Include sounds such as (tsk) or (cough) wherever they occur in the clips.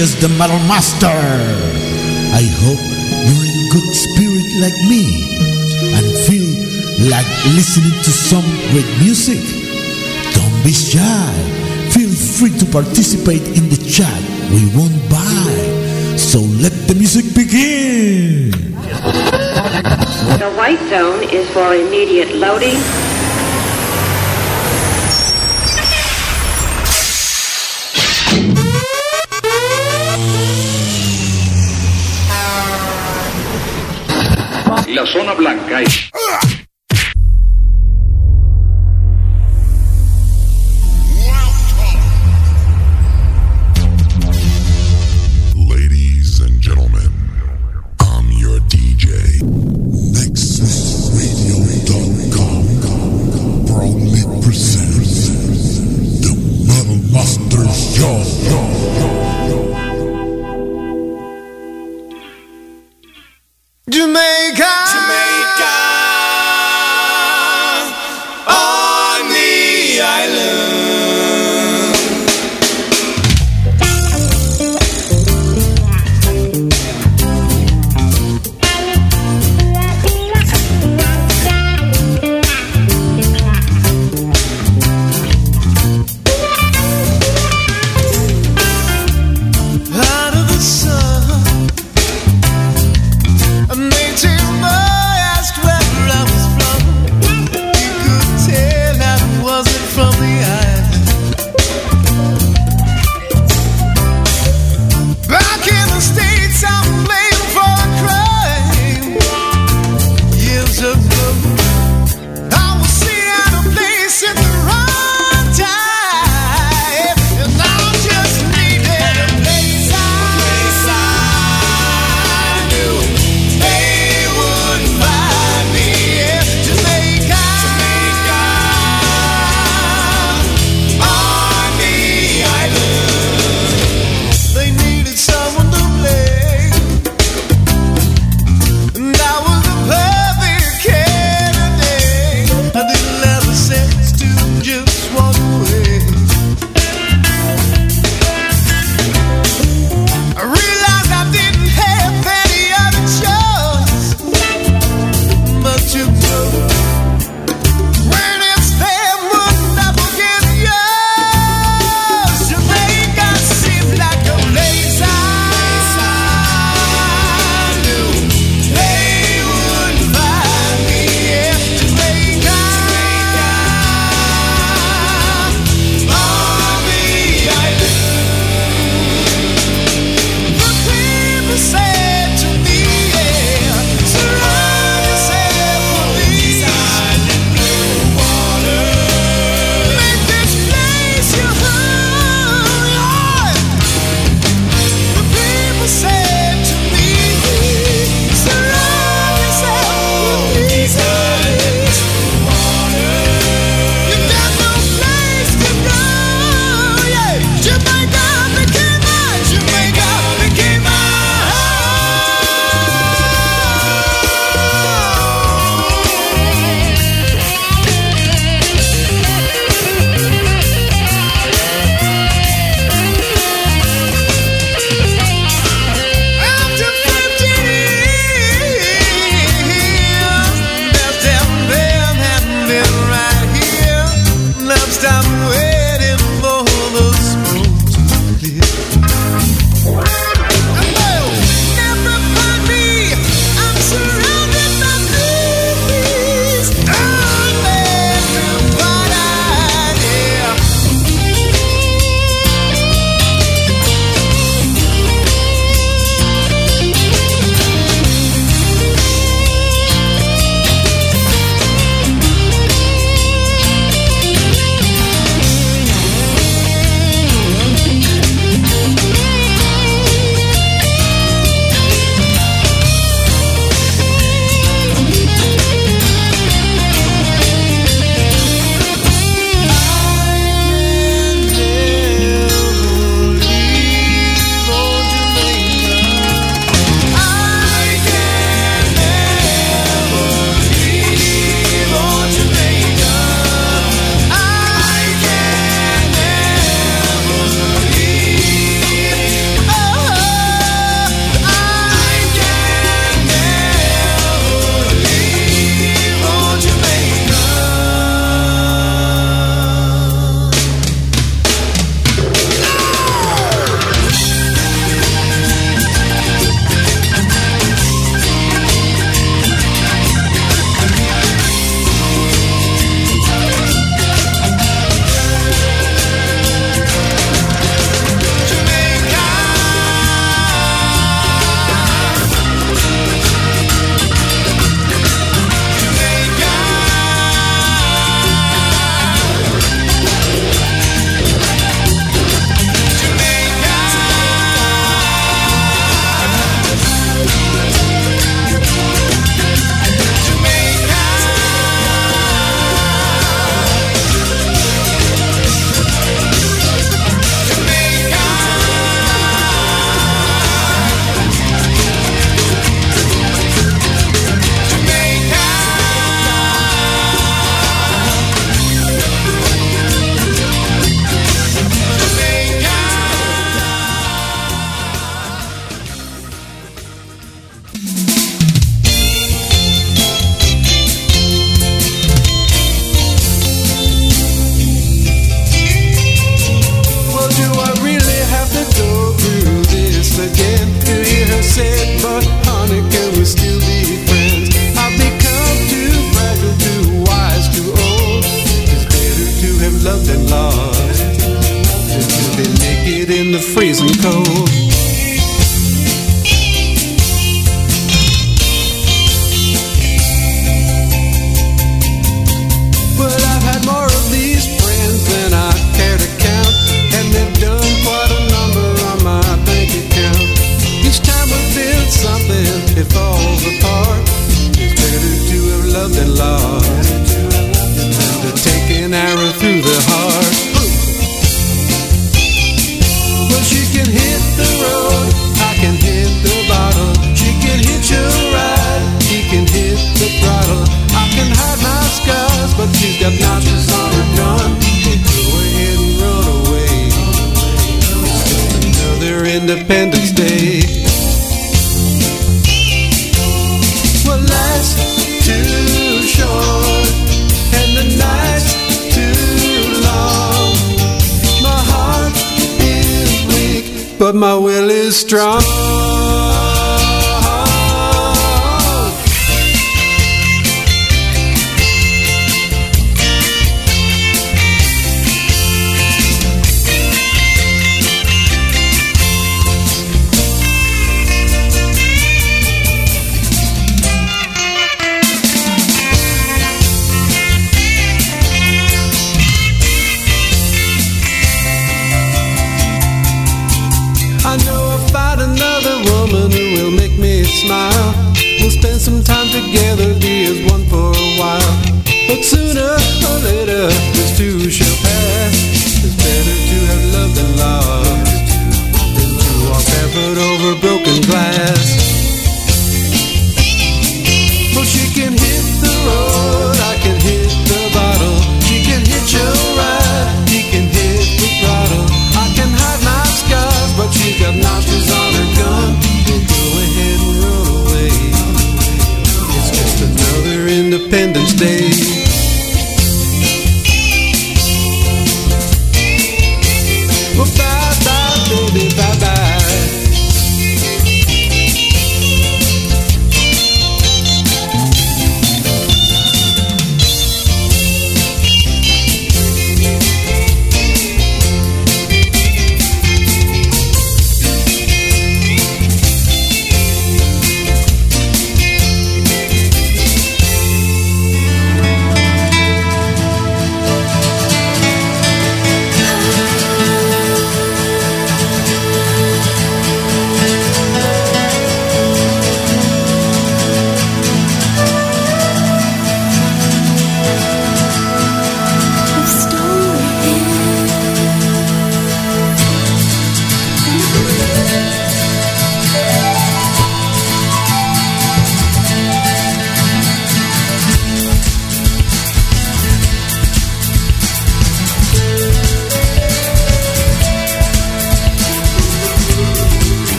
Rodriguez, the Metal Master. I hope you're in good spirit like me and feel like listening to some great music. Don't be shy. Feel free to participate in the chat. We won't buy. So let the music begin. The white zone is for immediate loading. La zona blanca es...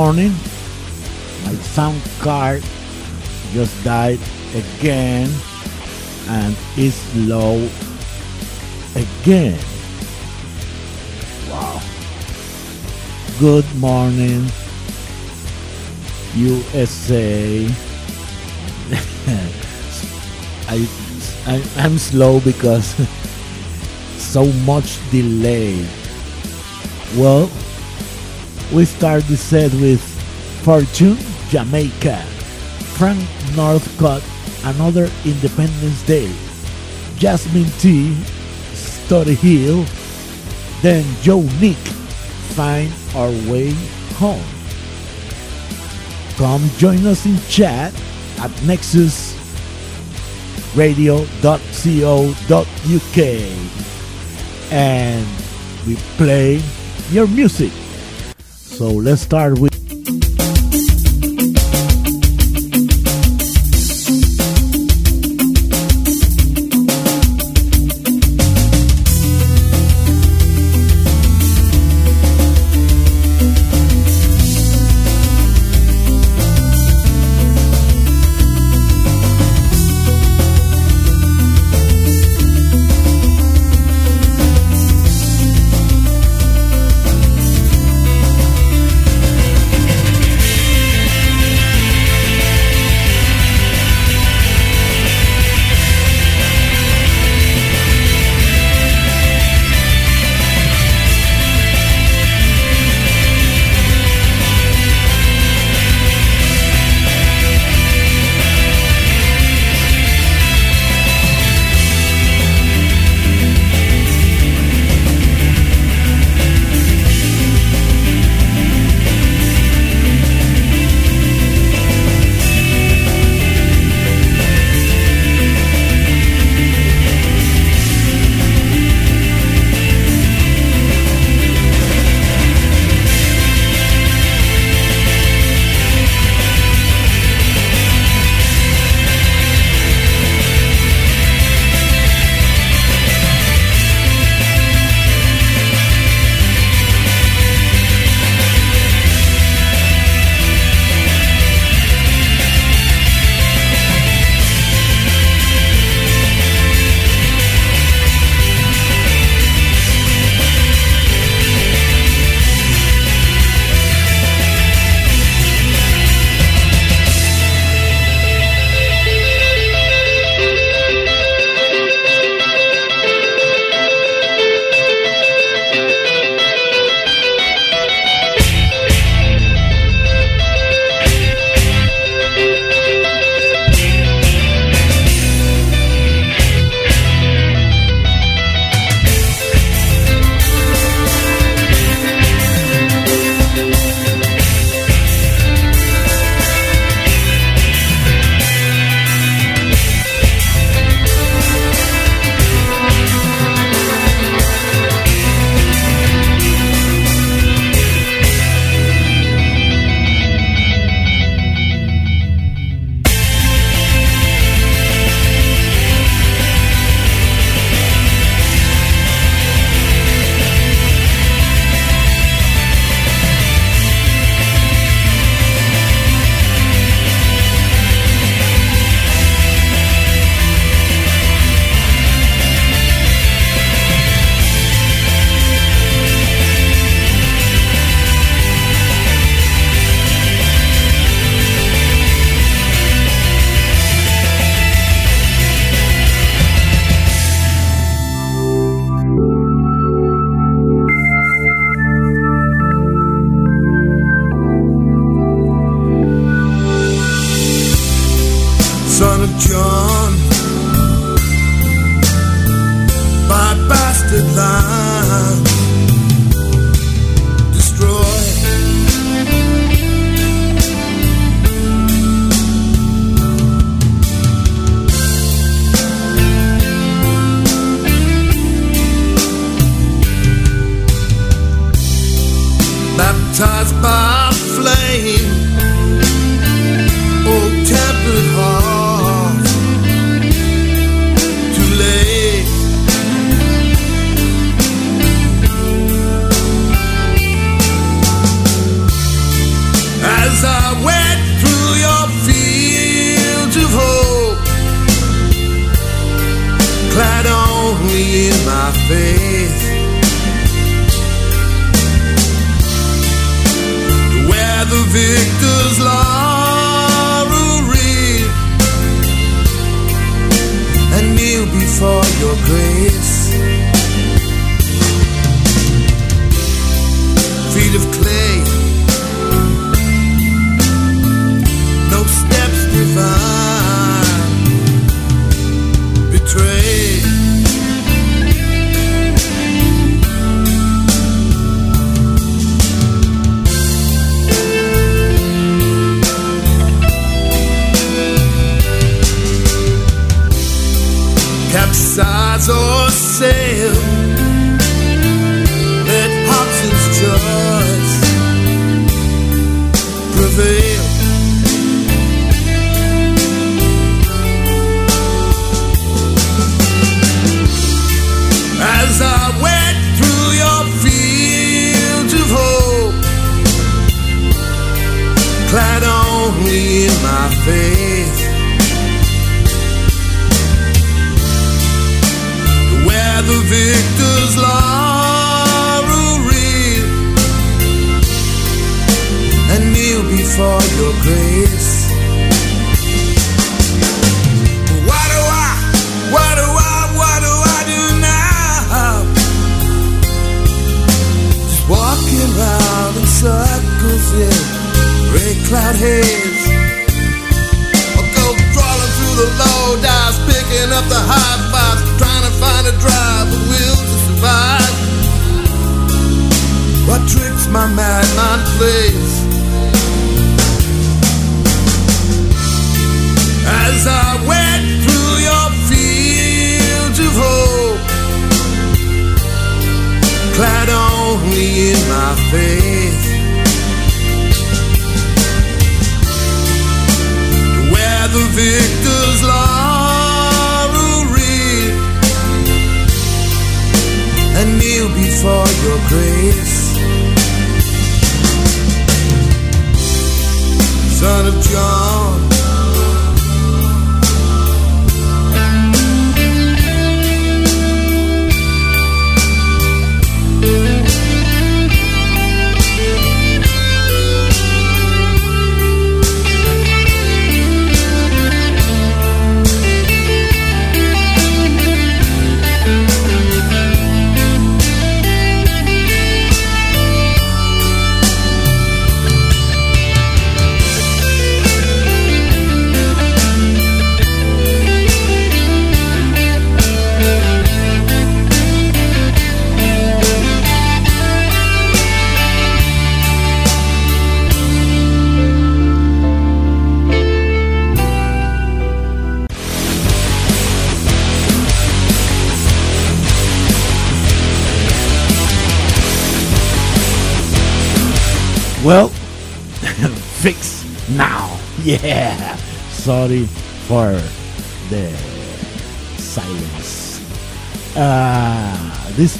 morning. My sound card just died again and is low again. Wow. Good morning, USA. (laughs) I, I I'm slow because (laughs) so much delay. Well, we start the set with Fortune, Jamaica, Frank Northcott, Another Independence Day, Jasmine T, Story Hill, then Joe Nick, Find Our Way Home. Come join us in chat at nexusradio.co.uk and we play your music. So let's start with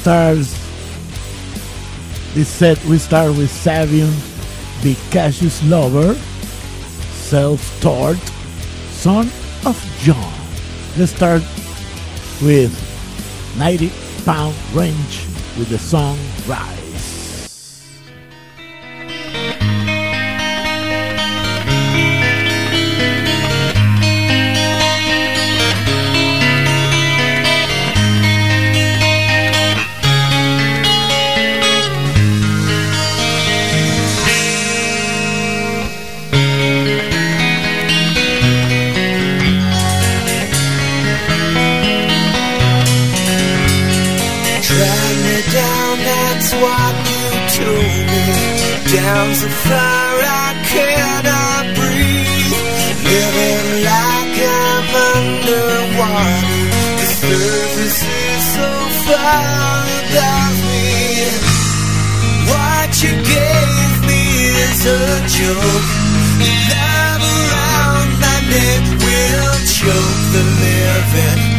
Stars. this set we start with Savion, the Cassius Lover, self-taught Son of John. Let's start with 90 Pound Range with the song Ride. joke. Love around my neck will choke the living.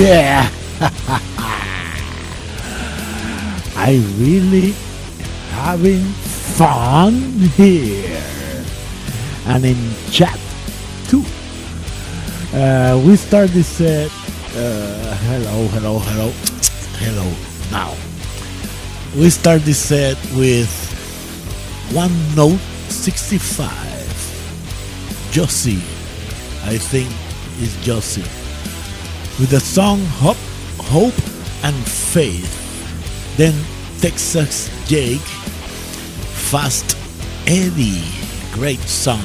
Yeah! (laughs) I really having fun here. And in chat 2, uh, we start this. Uh, uh hello, hello, hello, (tsk) hello. Now, we start this set with one note 65. Josie, I think is Josie with the song "Hope, Hope and Faith. Then Texas Jake, Fast Eddie, great song.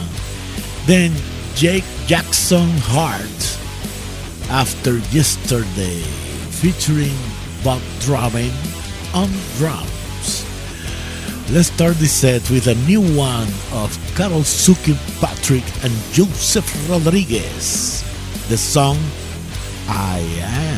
Then Jake Jackson Hart, After Yesterday, featuring Bob Drummond on drums. Let's start this set with a new one of Carol Suki Patrick and Joseph Rodriguez. The song I Am.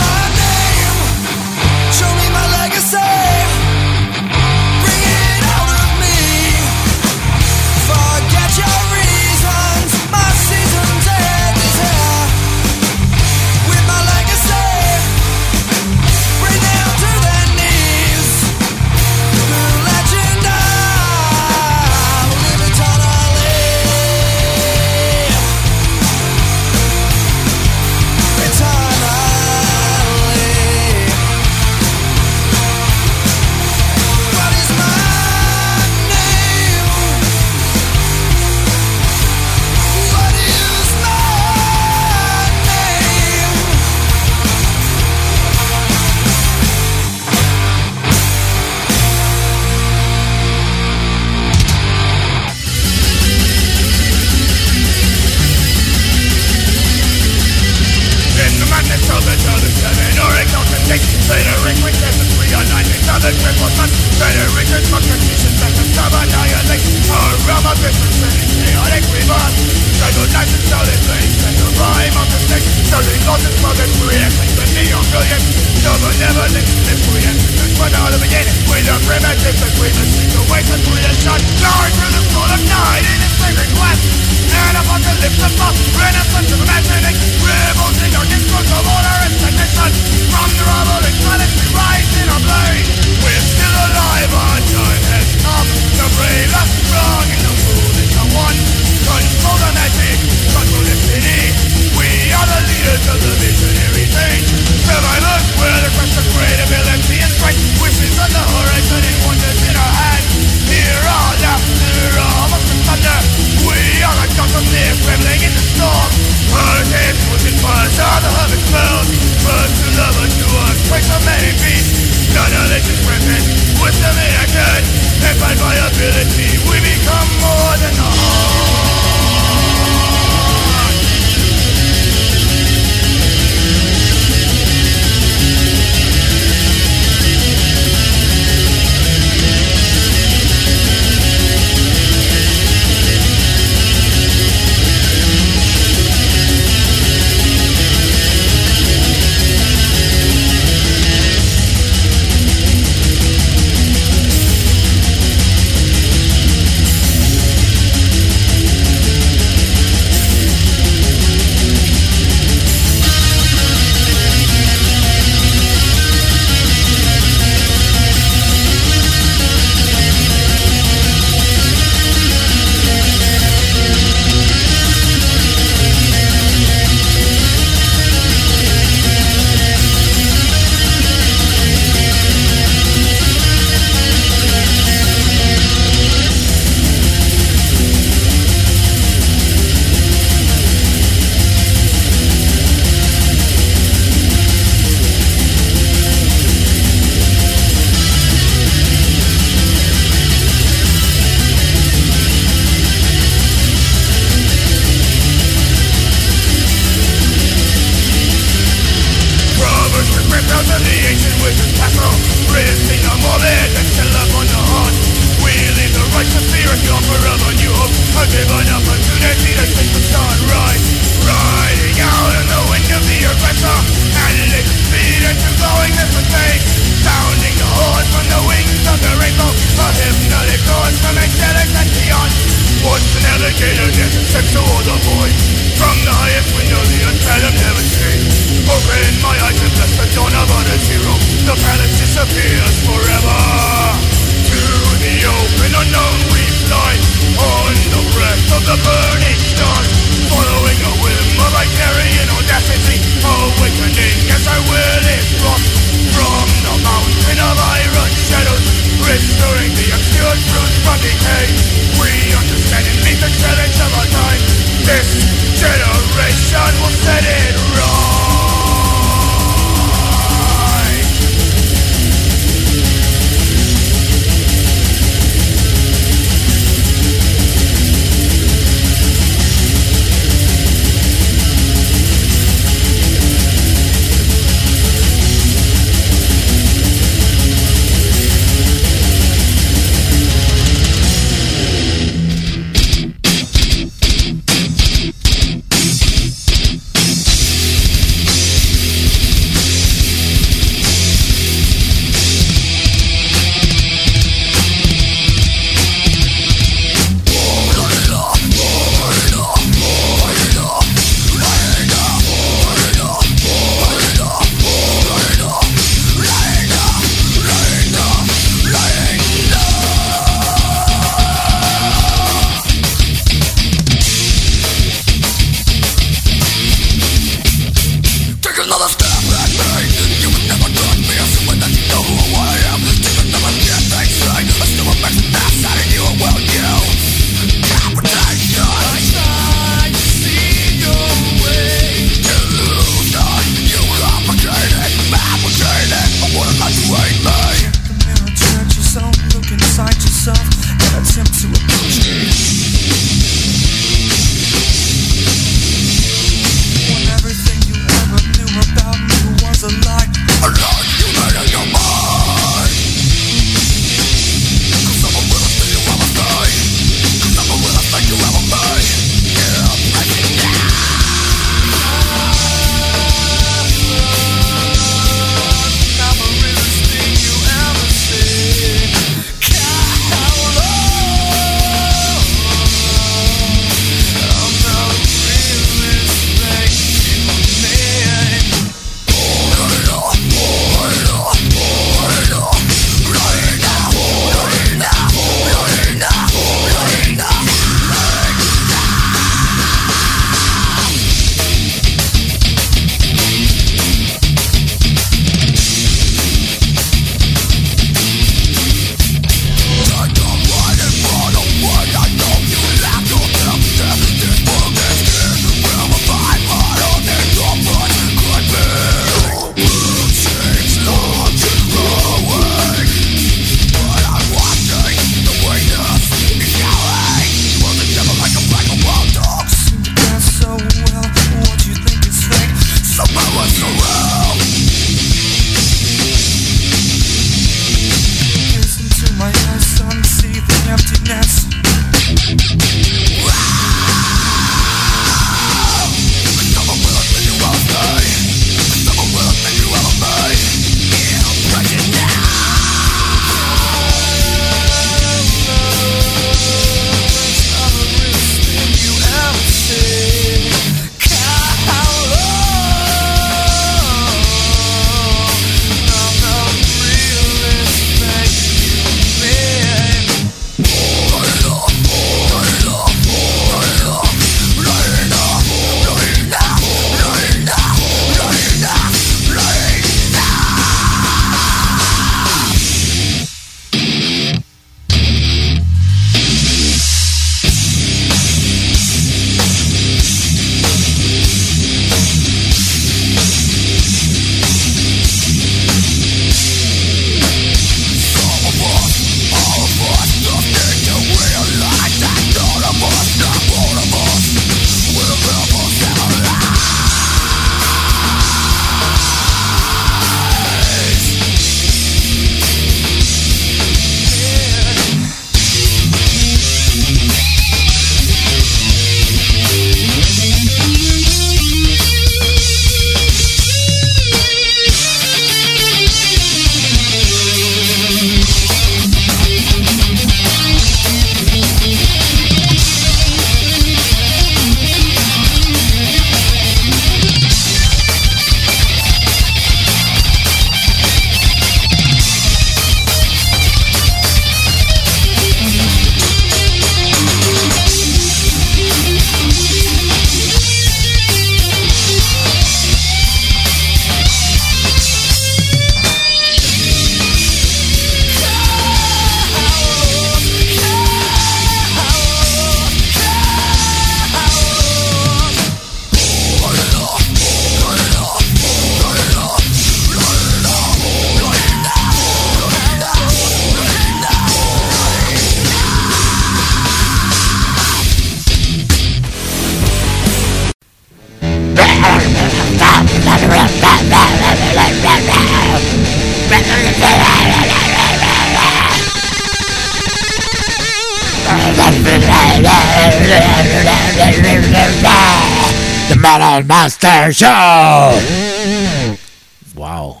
Wow.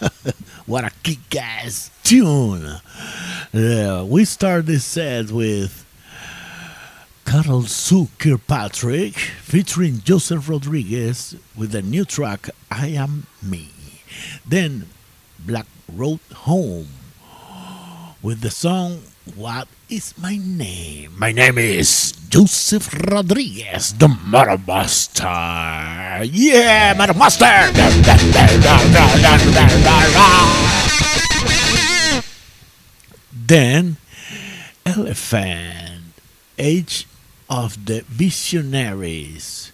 (laughs) what a kick ass tune! Uh, we start this set with Carol Sue Kirkpatrick featuring Joseph Rodriguez with the new track I Am Me. Then Black Road Home with the song What is My Name? My name is Joseph Rodriguez, the Metal Master. Yeah, Metal Master! Then Elephant, Age of the Visionaries.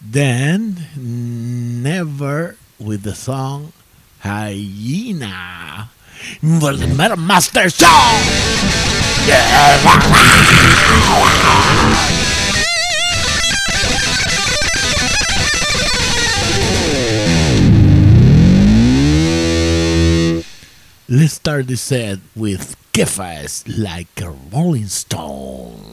Then Never with the song Hyena. For the Metal Master Show! Let's start this set with Kefas like a rolling stone.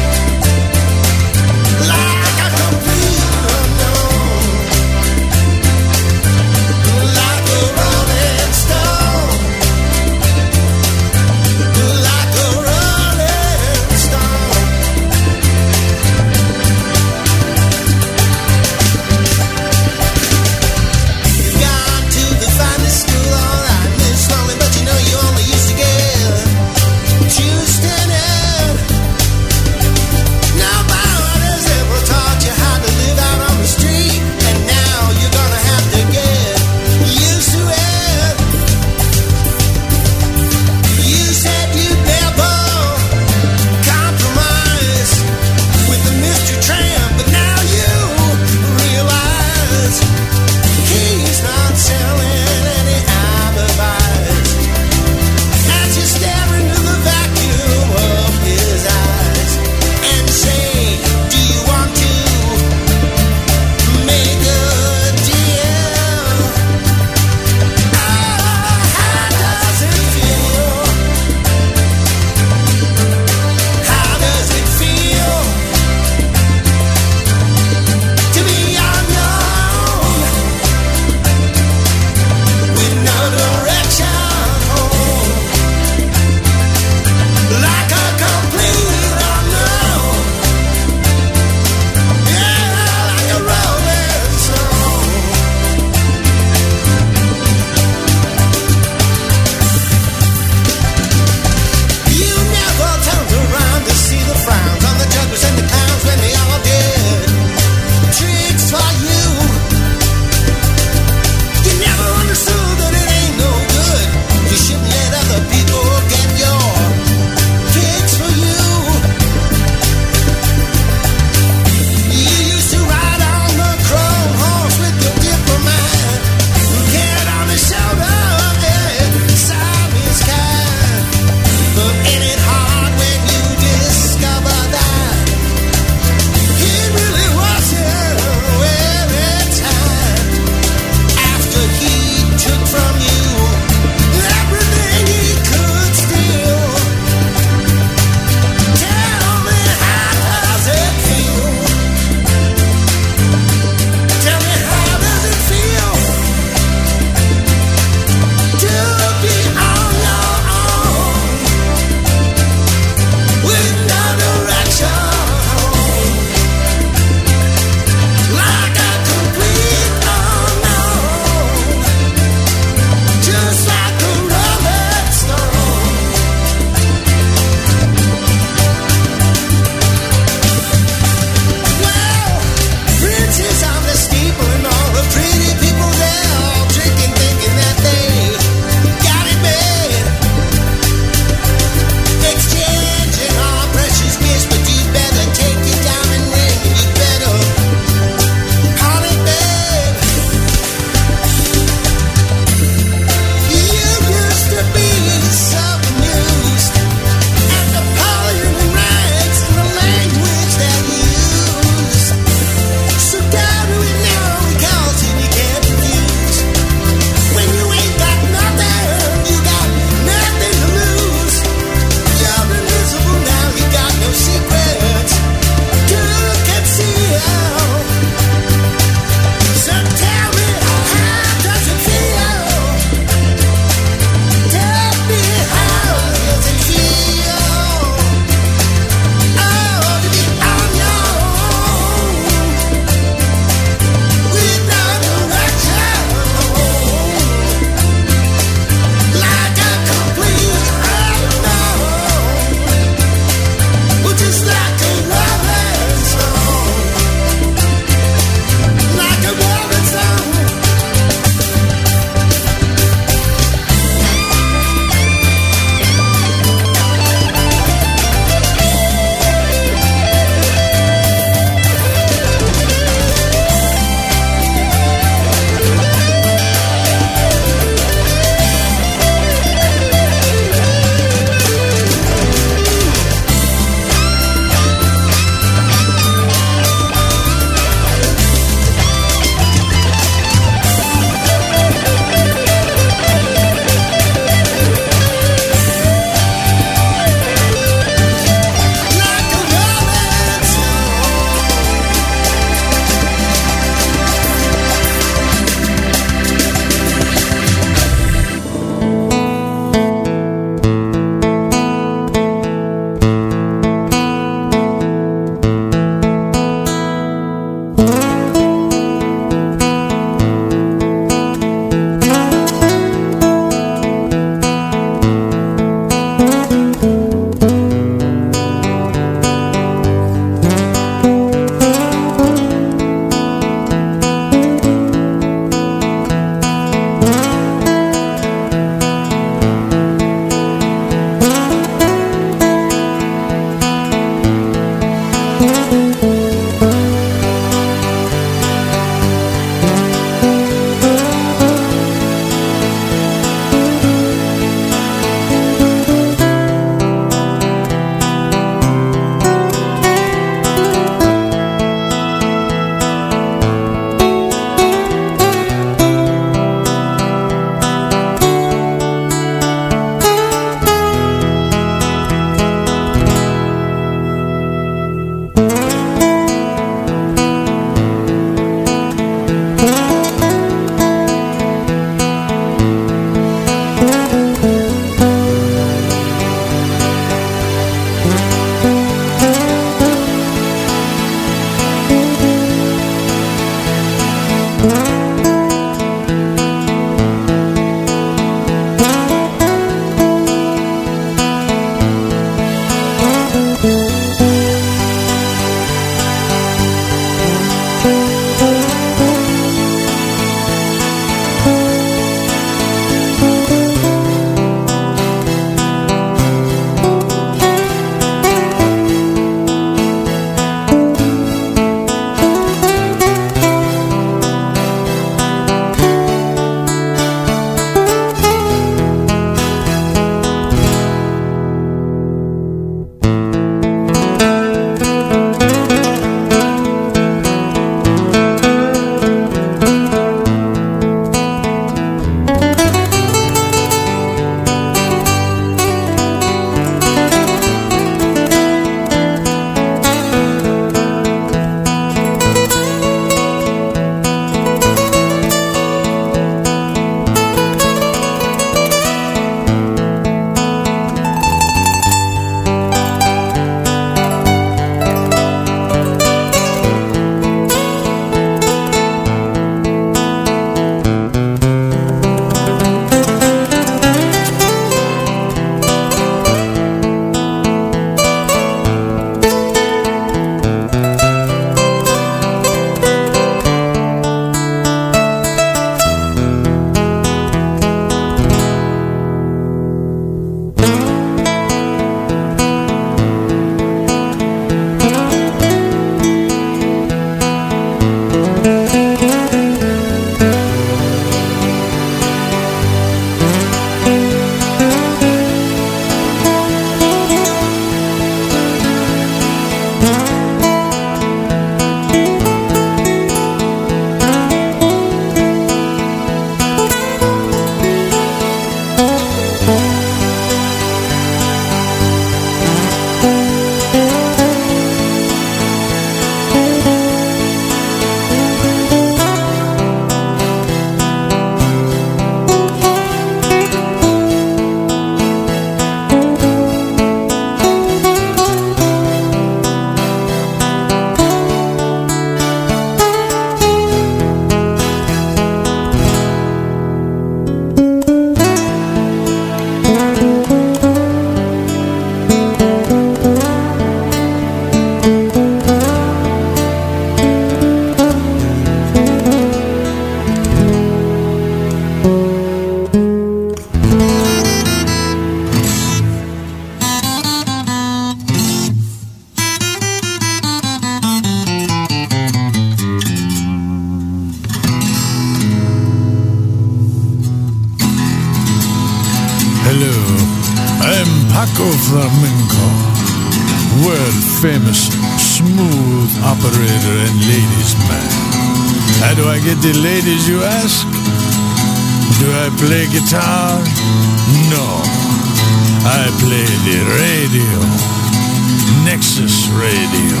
Radio.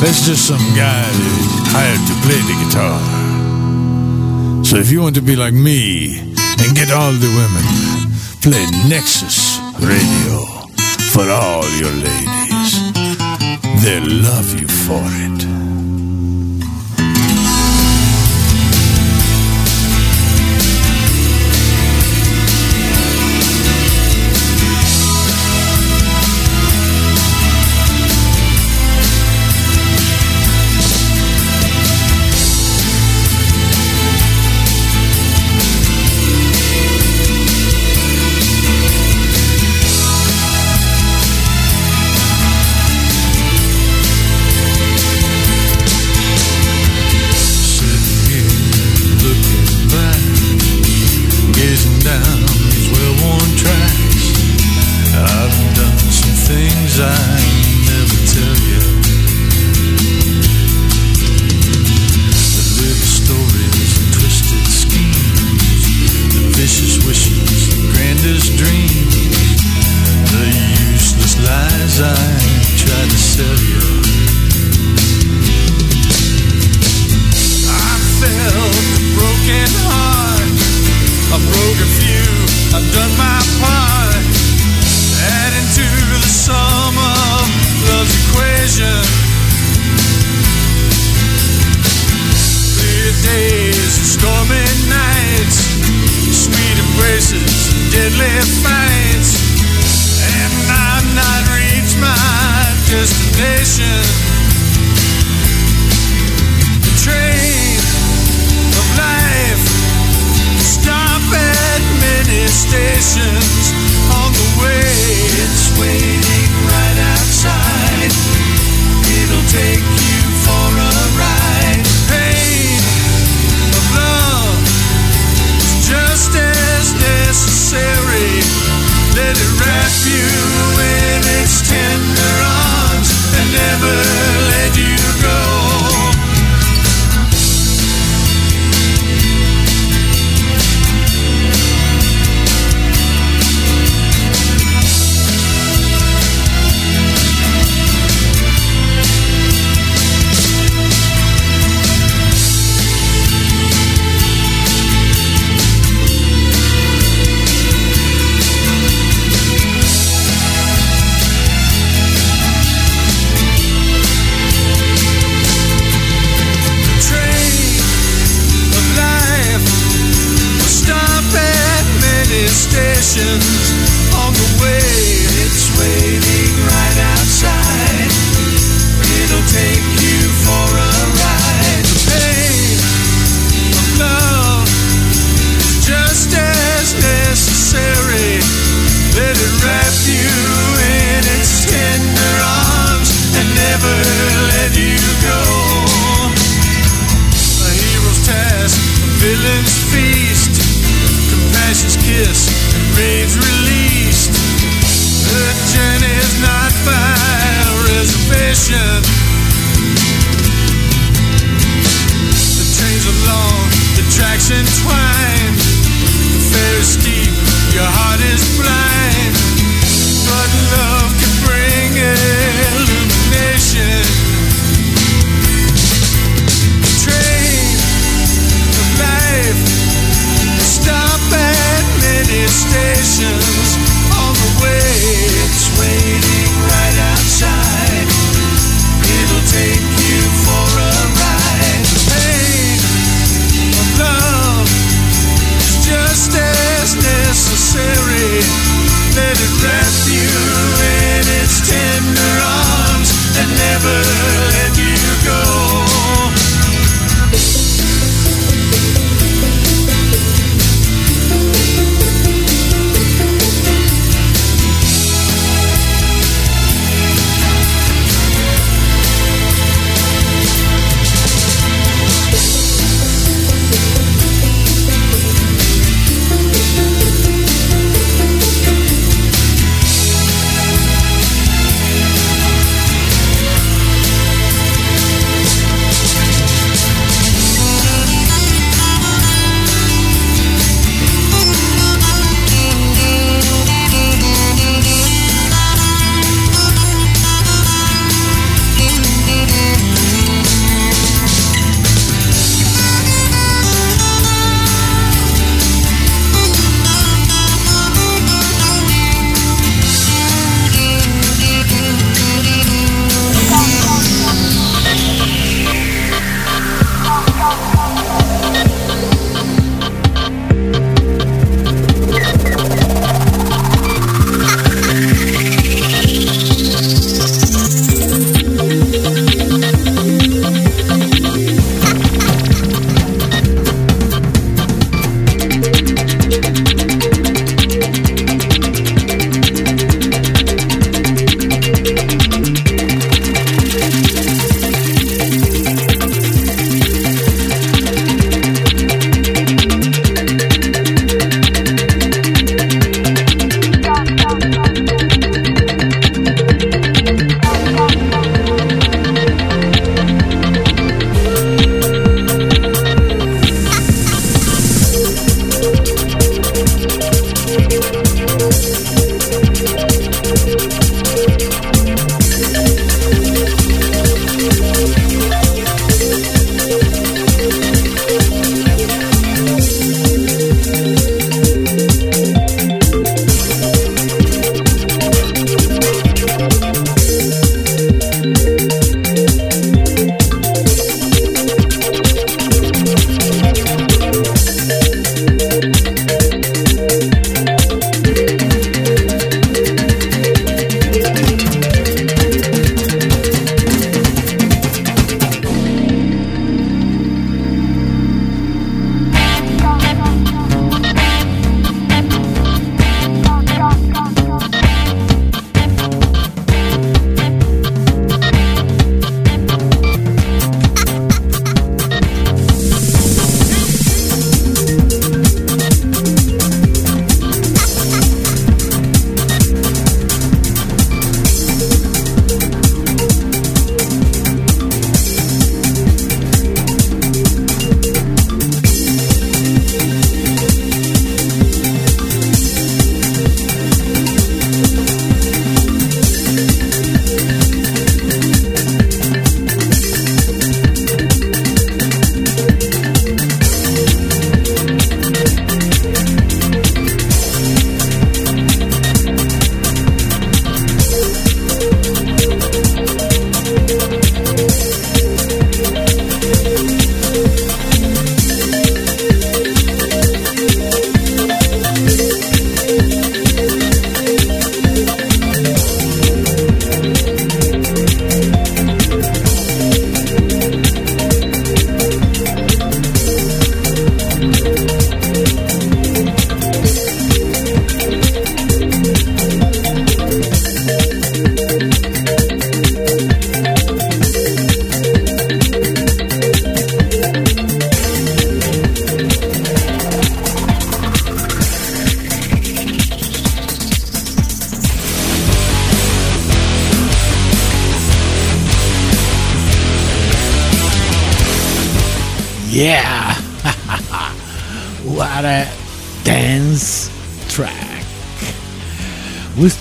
That's just some guy that hired to play the guitar. So if you want to be like me and get all the women, play Nexus radio for all your ladies. They'll love you for it.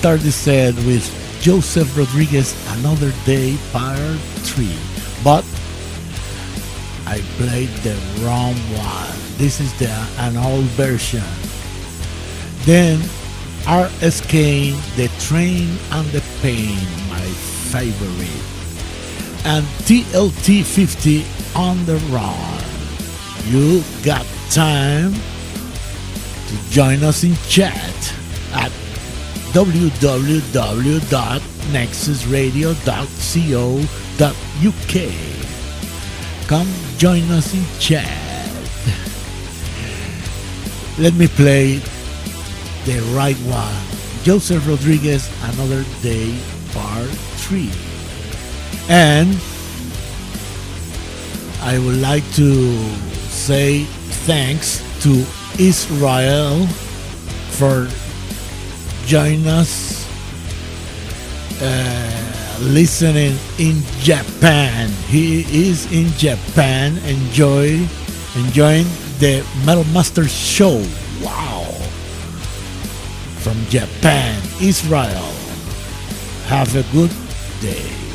We start the set with Joseph Rodriguez Another Day Part 3. But I played the wrong one. This is the an old version. Then RSK The Train and the Pain, my favorite. And TLT 50 on the run. You got time to join us in chat at www.nexusradio.co.uk. Come join us in chat. Let me play the right one. Joseph Rodriguez, Another Day, Part 3. And I would like to say thanks to Israel for joining us uh, listening in Japan. He is in Japan, enjoy enjoying the Metal Master show. Wow! From Japan, Israel. Have a good day.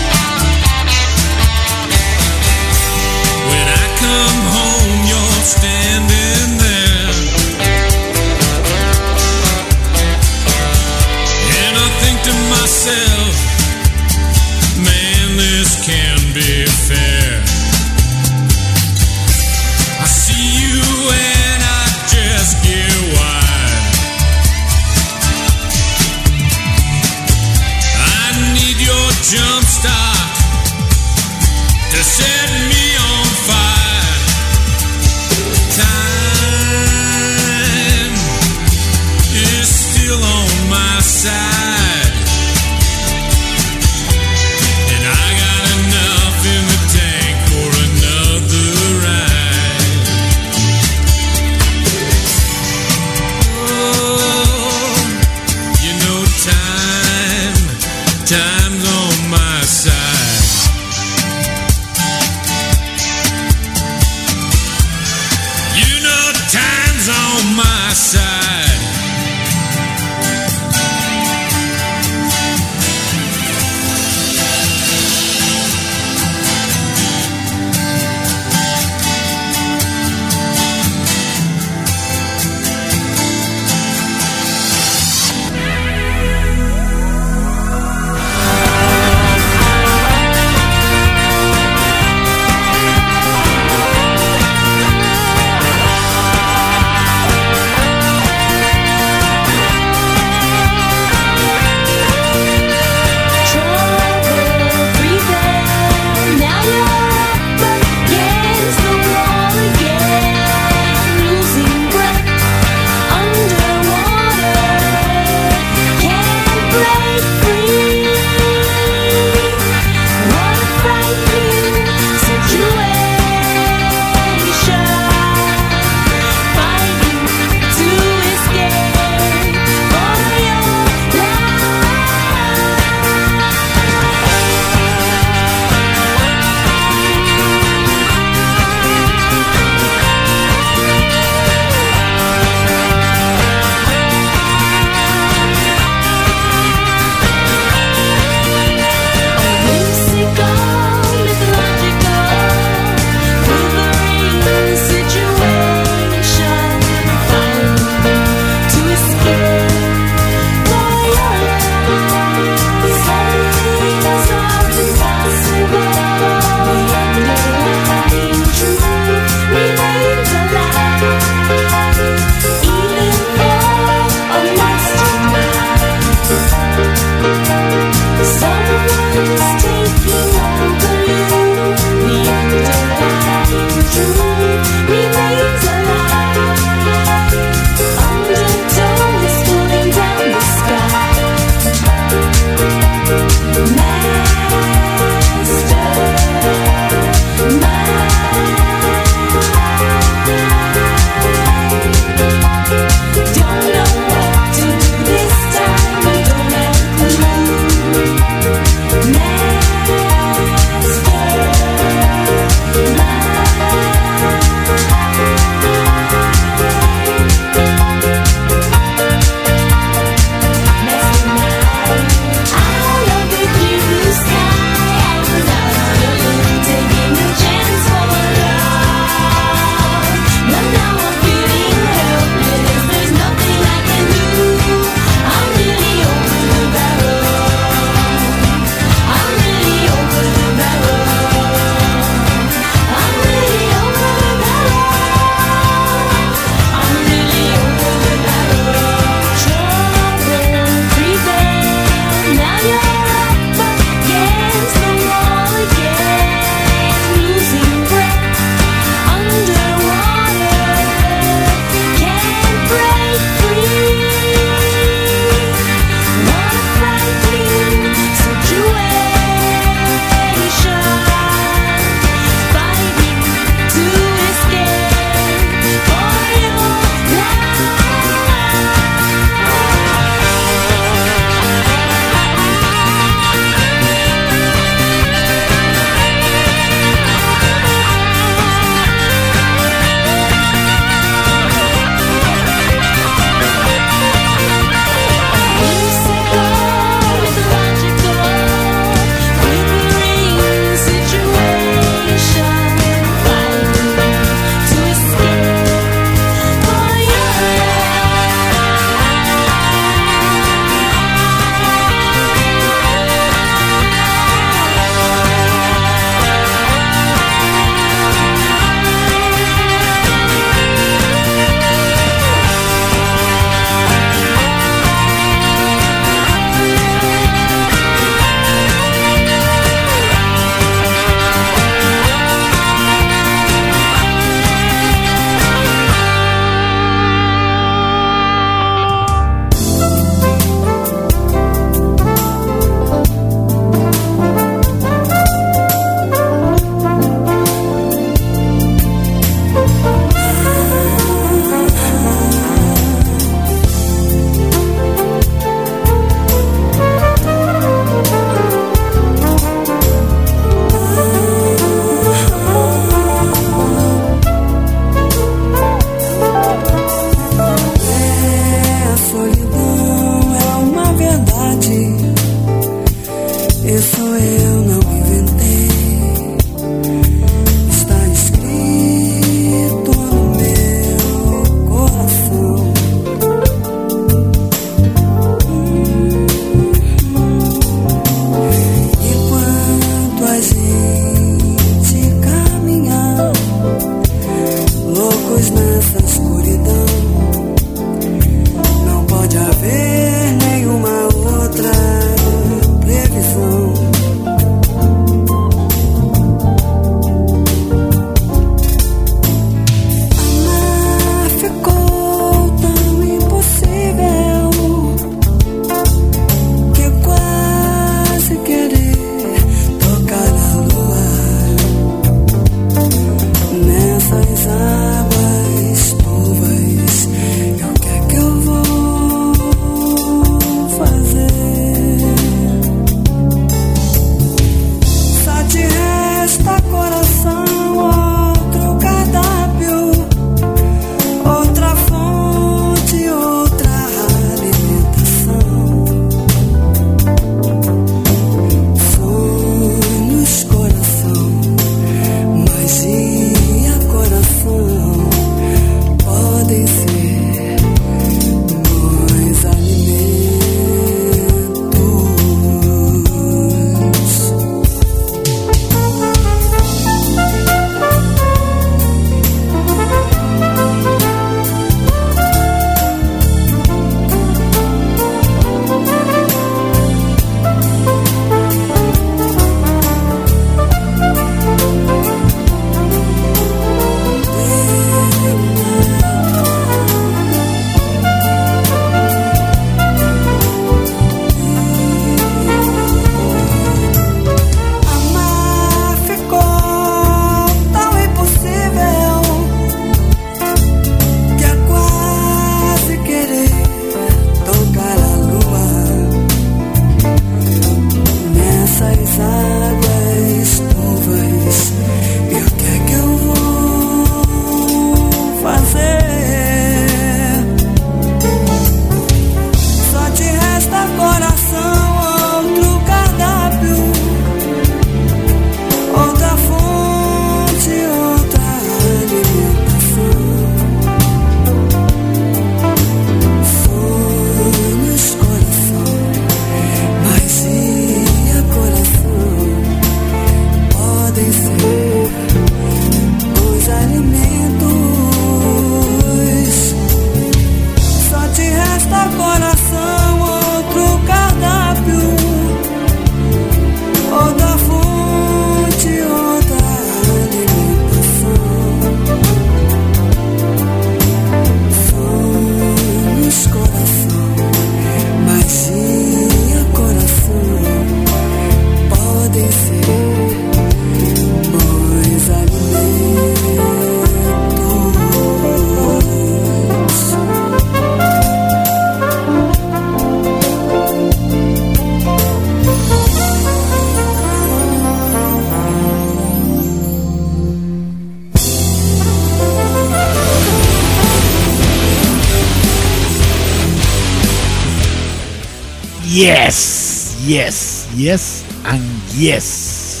Yes, yes, and yes.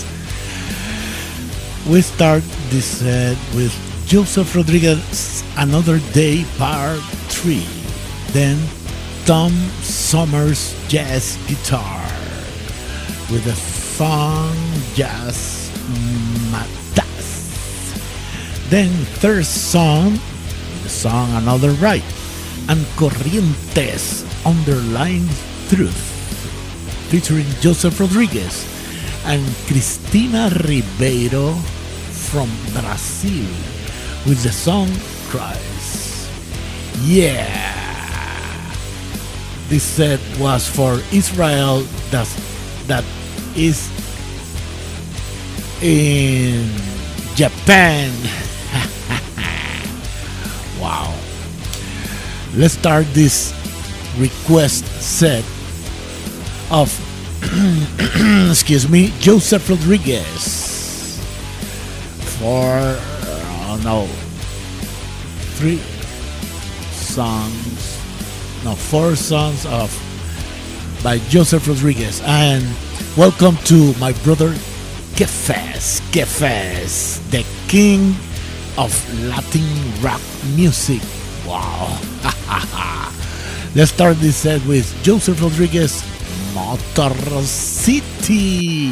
We start this set with Joseph Rodriguez, Another Day, Part 3. Then Tom Summers Jazz Guitar with the song Jazz Matas. Then third song, the song Another Right, and Corrientes Underlying Truth, featuring Joseph Rodriguez and Cristina Ribeiro from Brazil with the song Cries. Yeah! This set was for Israel that, that is in Japan. (laughs) wow. Let's start this request set of (clears throat) excuse me, Joseph Rodriguez for oh no three songs no four songs of by Joseph Rodriguez. And welcome to my brother Kefes Kefes the king of Latin rock music. Wow. (laughs) Let's start this set with Joseph Rodriguez Motor City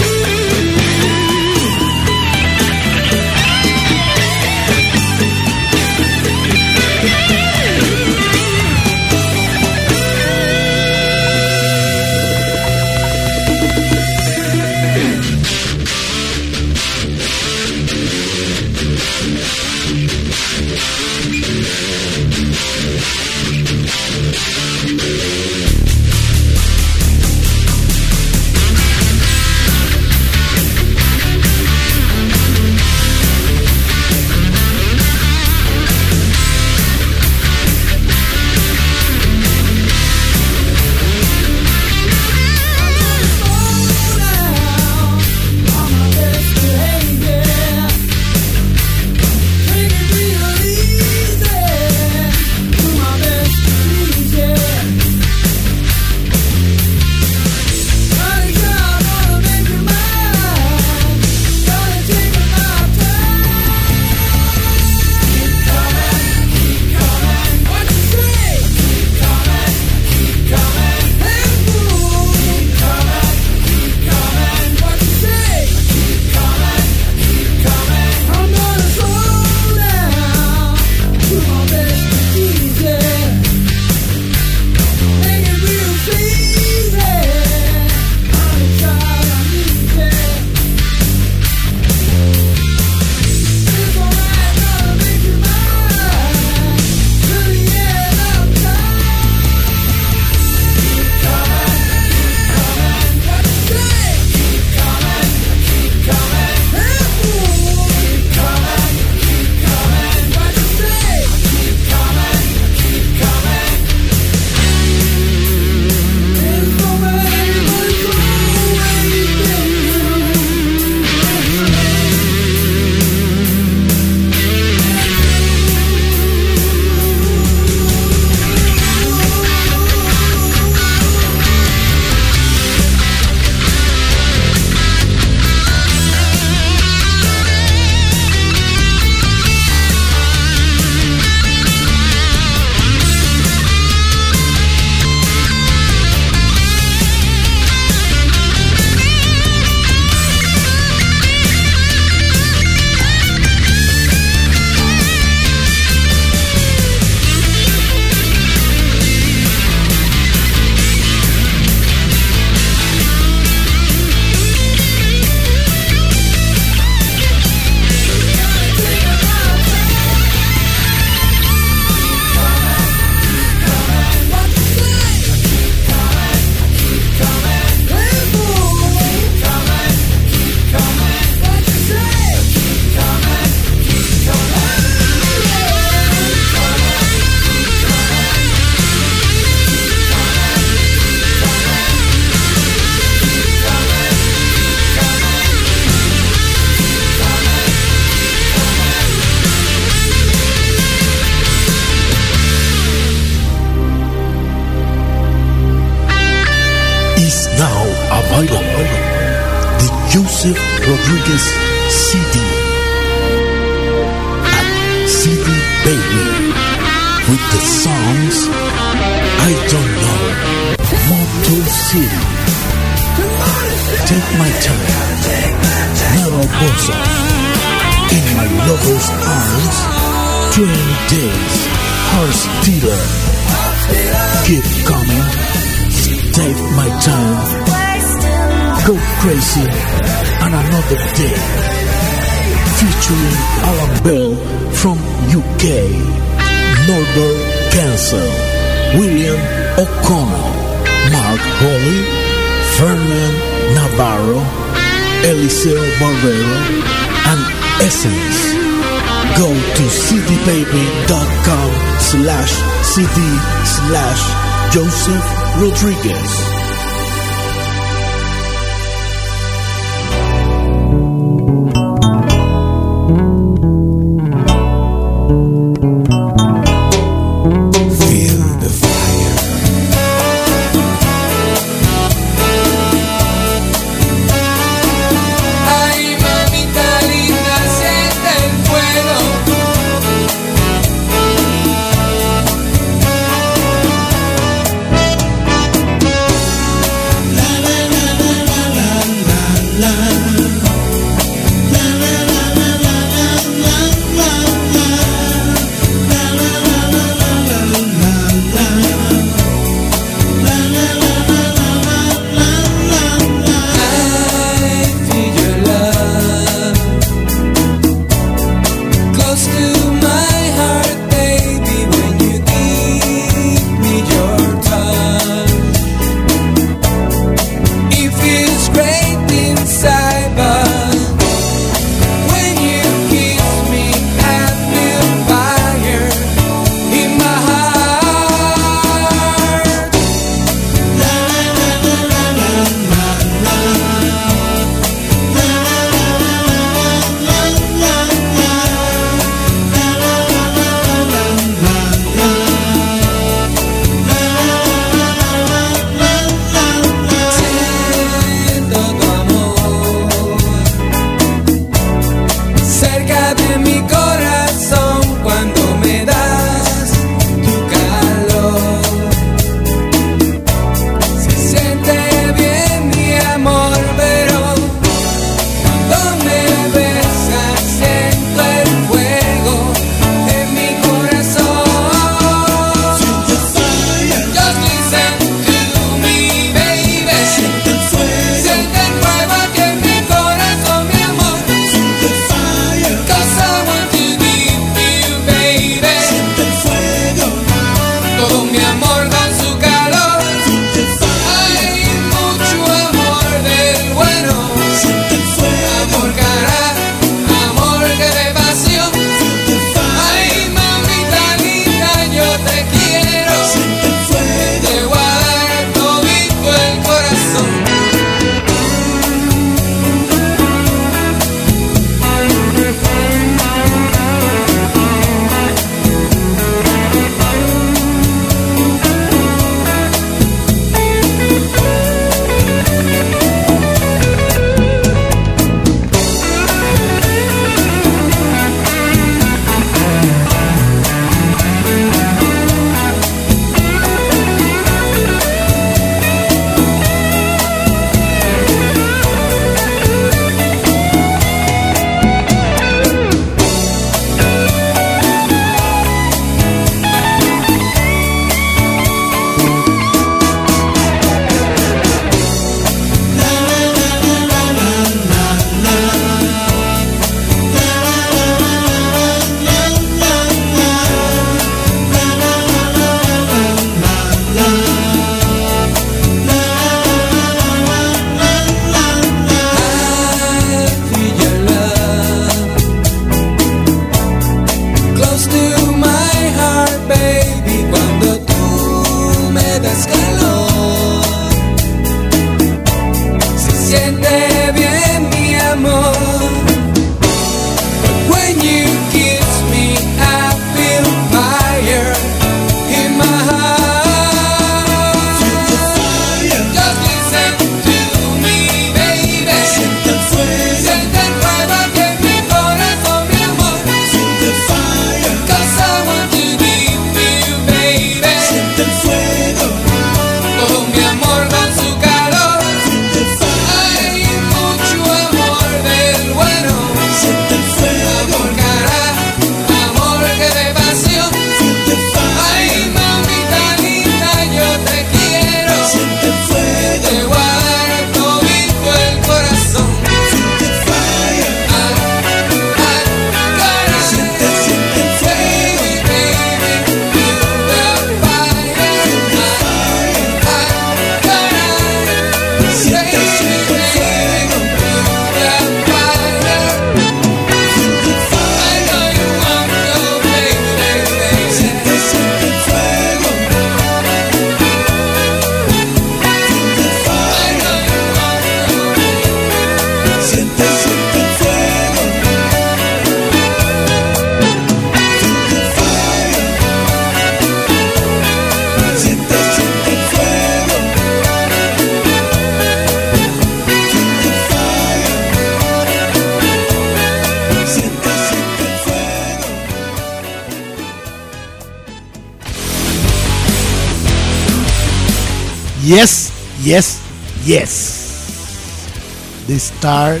start,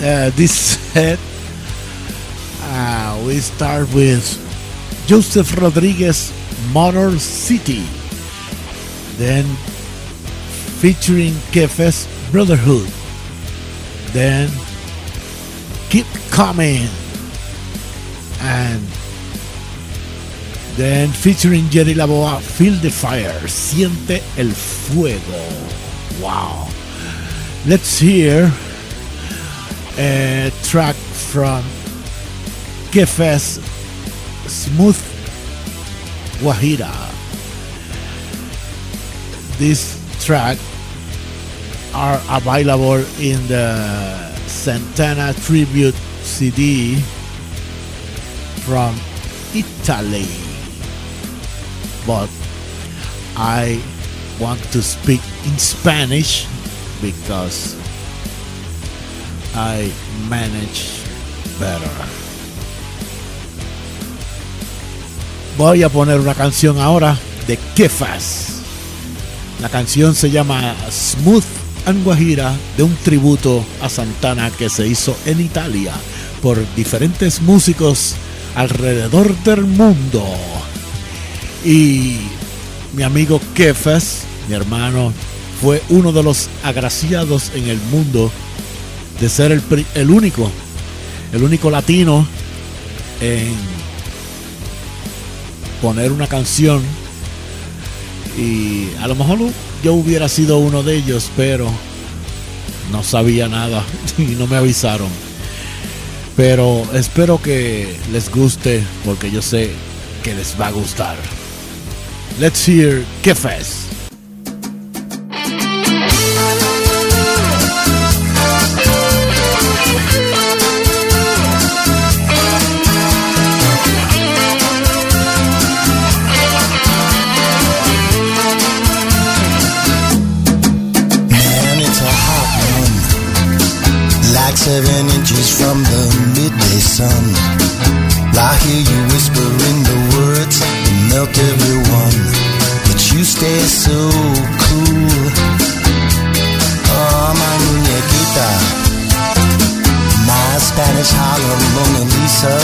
uh, this set, uh, we start with Joseph Rodriguez, Motor City. Then featuring Kefes Brotherhood. Then Keep Coming. And then featuring Jerry Laboa, Feel the Fire, Siente el Fuego. Wow. Let's hear a track from Kefes Smooth Guajira. This track are available in the Santana Tribute CD from Italy. But I want to speak in Spanish because I manage better. Voy a poner una canción ahora de Kefas. La canción se llama Smooth and Guajira de un tributo a Santana que se hizo en Italia por diferentes músicos alrededor del mundo. Y mi amigo Kefas, mi hermano, fue uno de los agraciados en el mundo de ser el, el único, el único latino en poner una canción y a lo mejor yo hubiera sido uno de ellos, pero no sabía nada (laughs) y no me avisaron. Pero espero que les guste porque yo sé que les va a gustar. Let's hear Kefes. Seven inches from the midday sun. I hear you whispering the words that melt everyone. But you stay so cool. Oh, my muñequita. My Spanish Harlem Mona Lisa.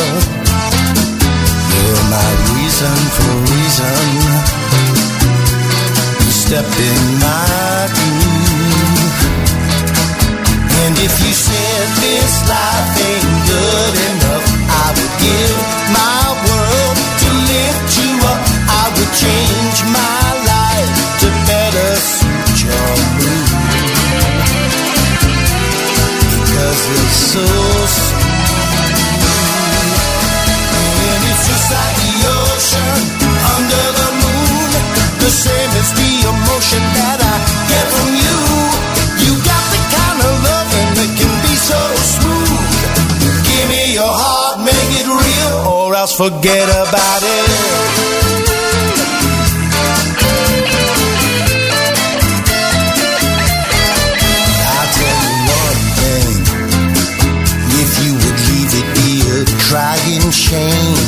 You're my reason for reason. You step in my. And if you said this life ain't good would leave it crying shame.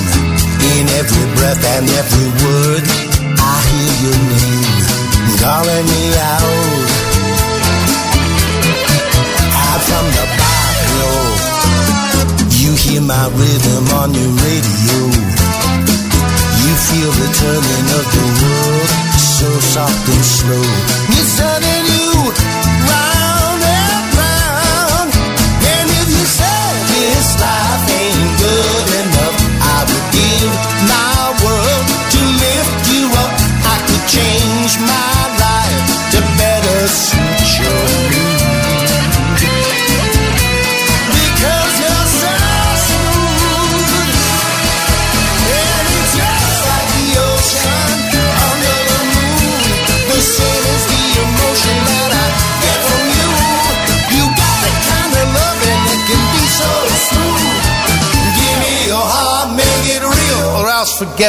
In every breath and every word, I hear your name calling me. Out my rhythm on your radio. You feel the turning of the world so soft and slow. You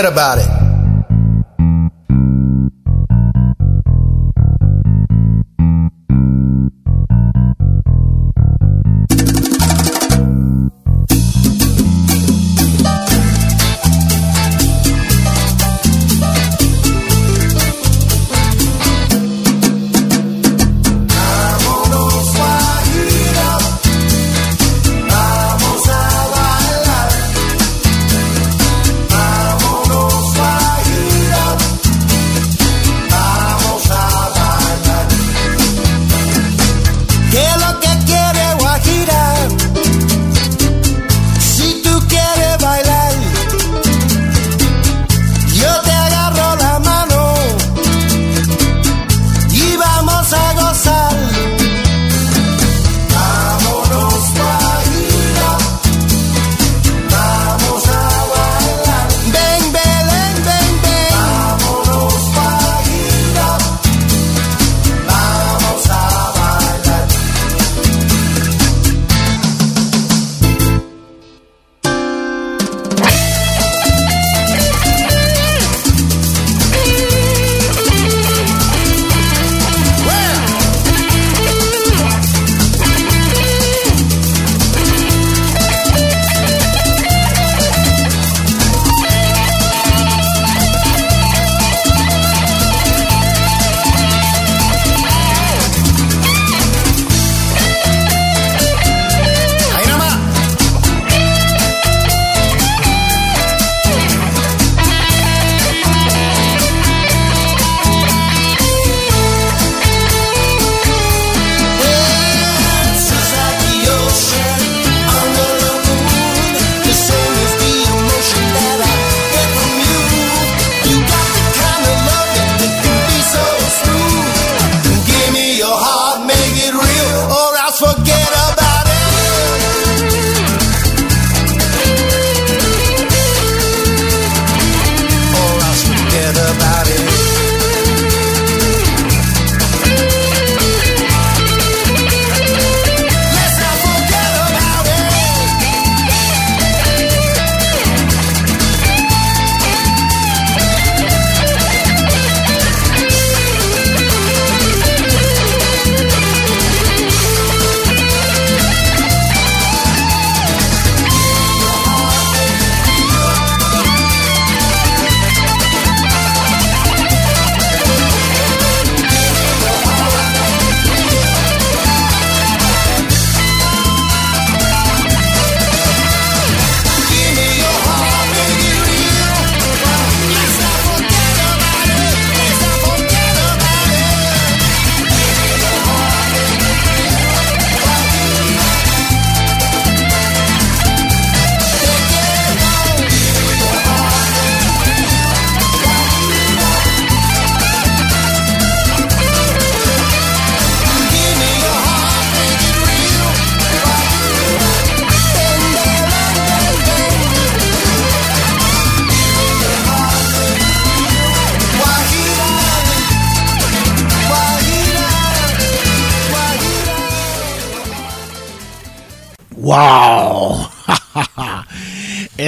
forget about it.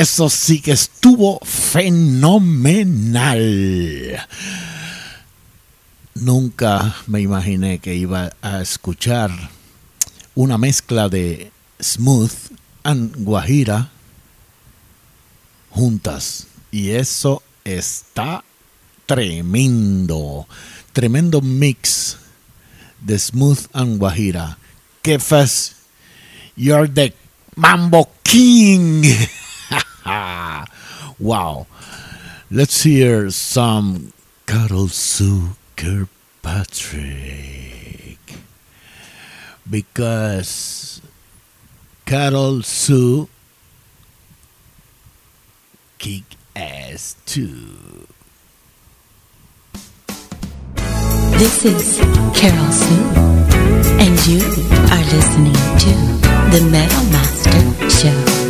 Eso sí que estuvo fenomenal. Nunca me imaginé que iba a escuchar una mezcla de smooth and guajira juntas. Y eso está tremendo. Tremendo mix de smooth and guajira. ¡Qué! You're the Mambo King. (laughs) wow. Let's hear some Carol Sue Kirkpatrick. Because Carol Sue kick ass too. This is Carol Sue, and you are listening to The Metal Master Show.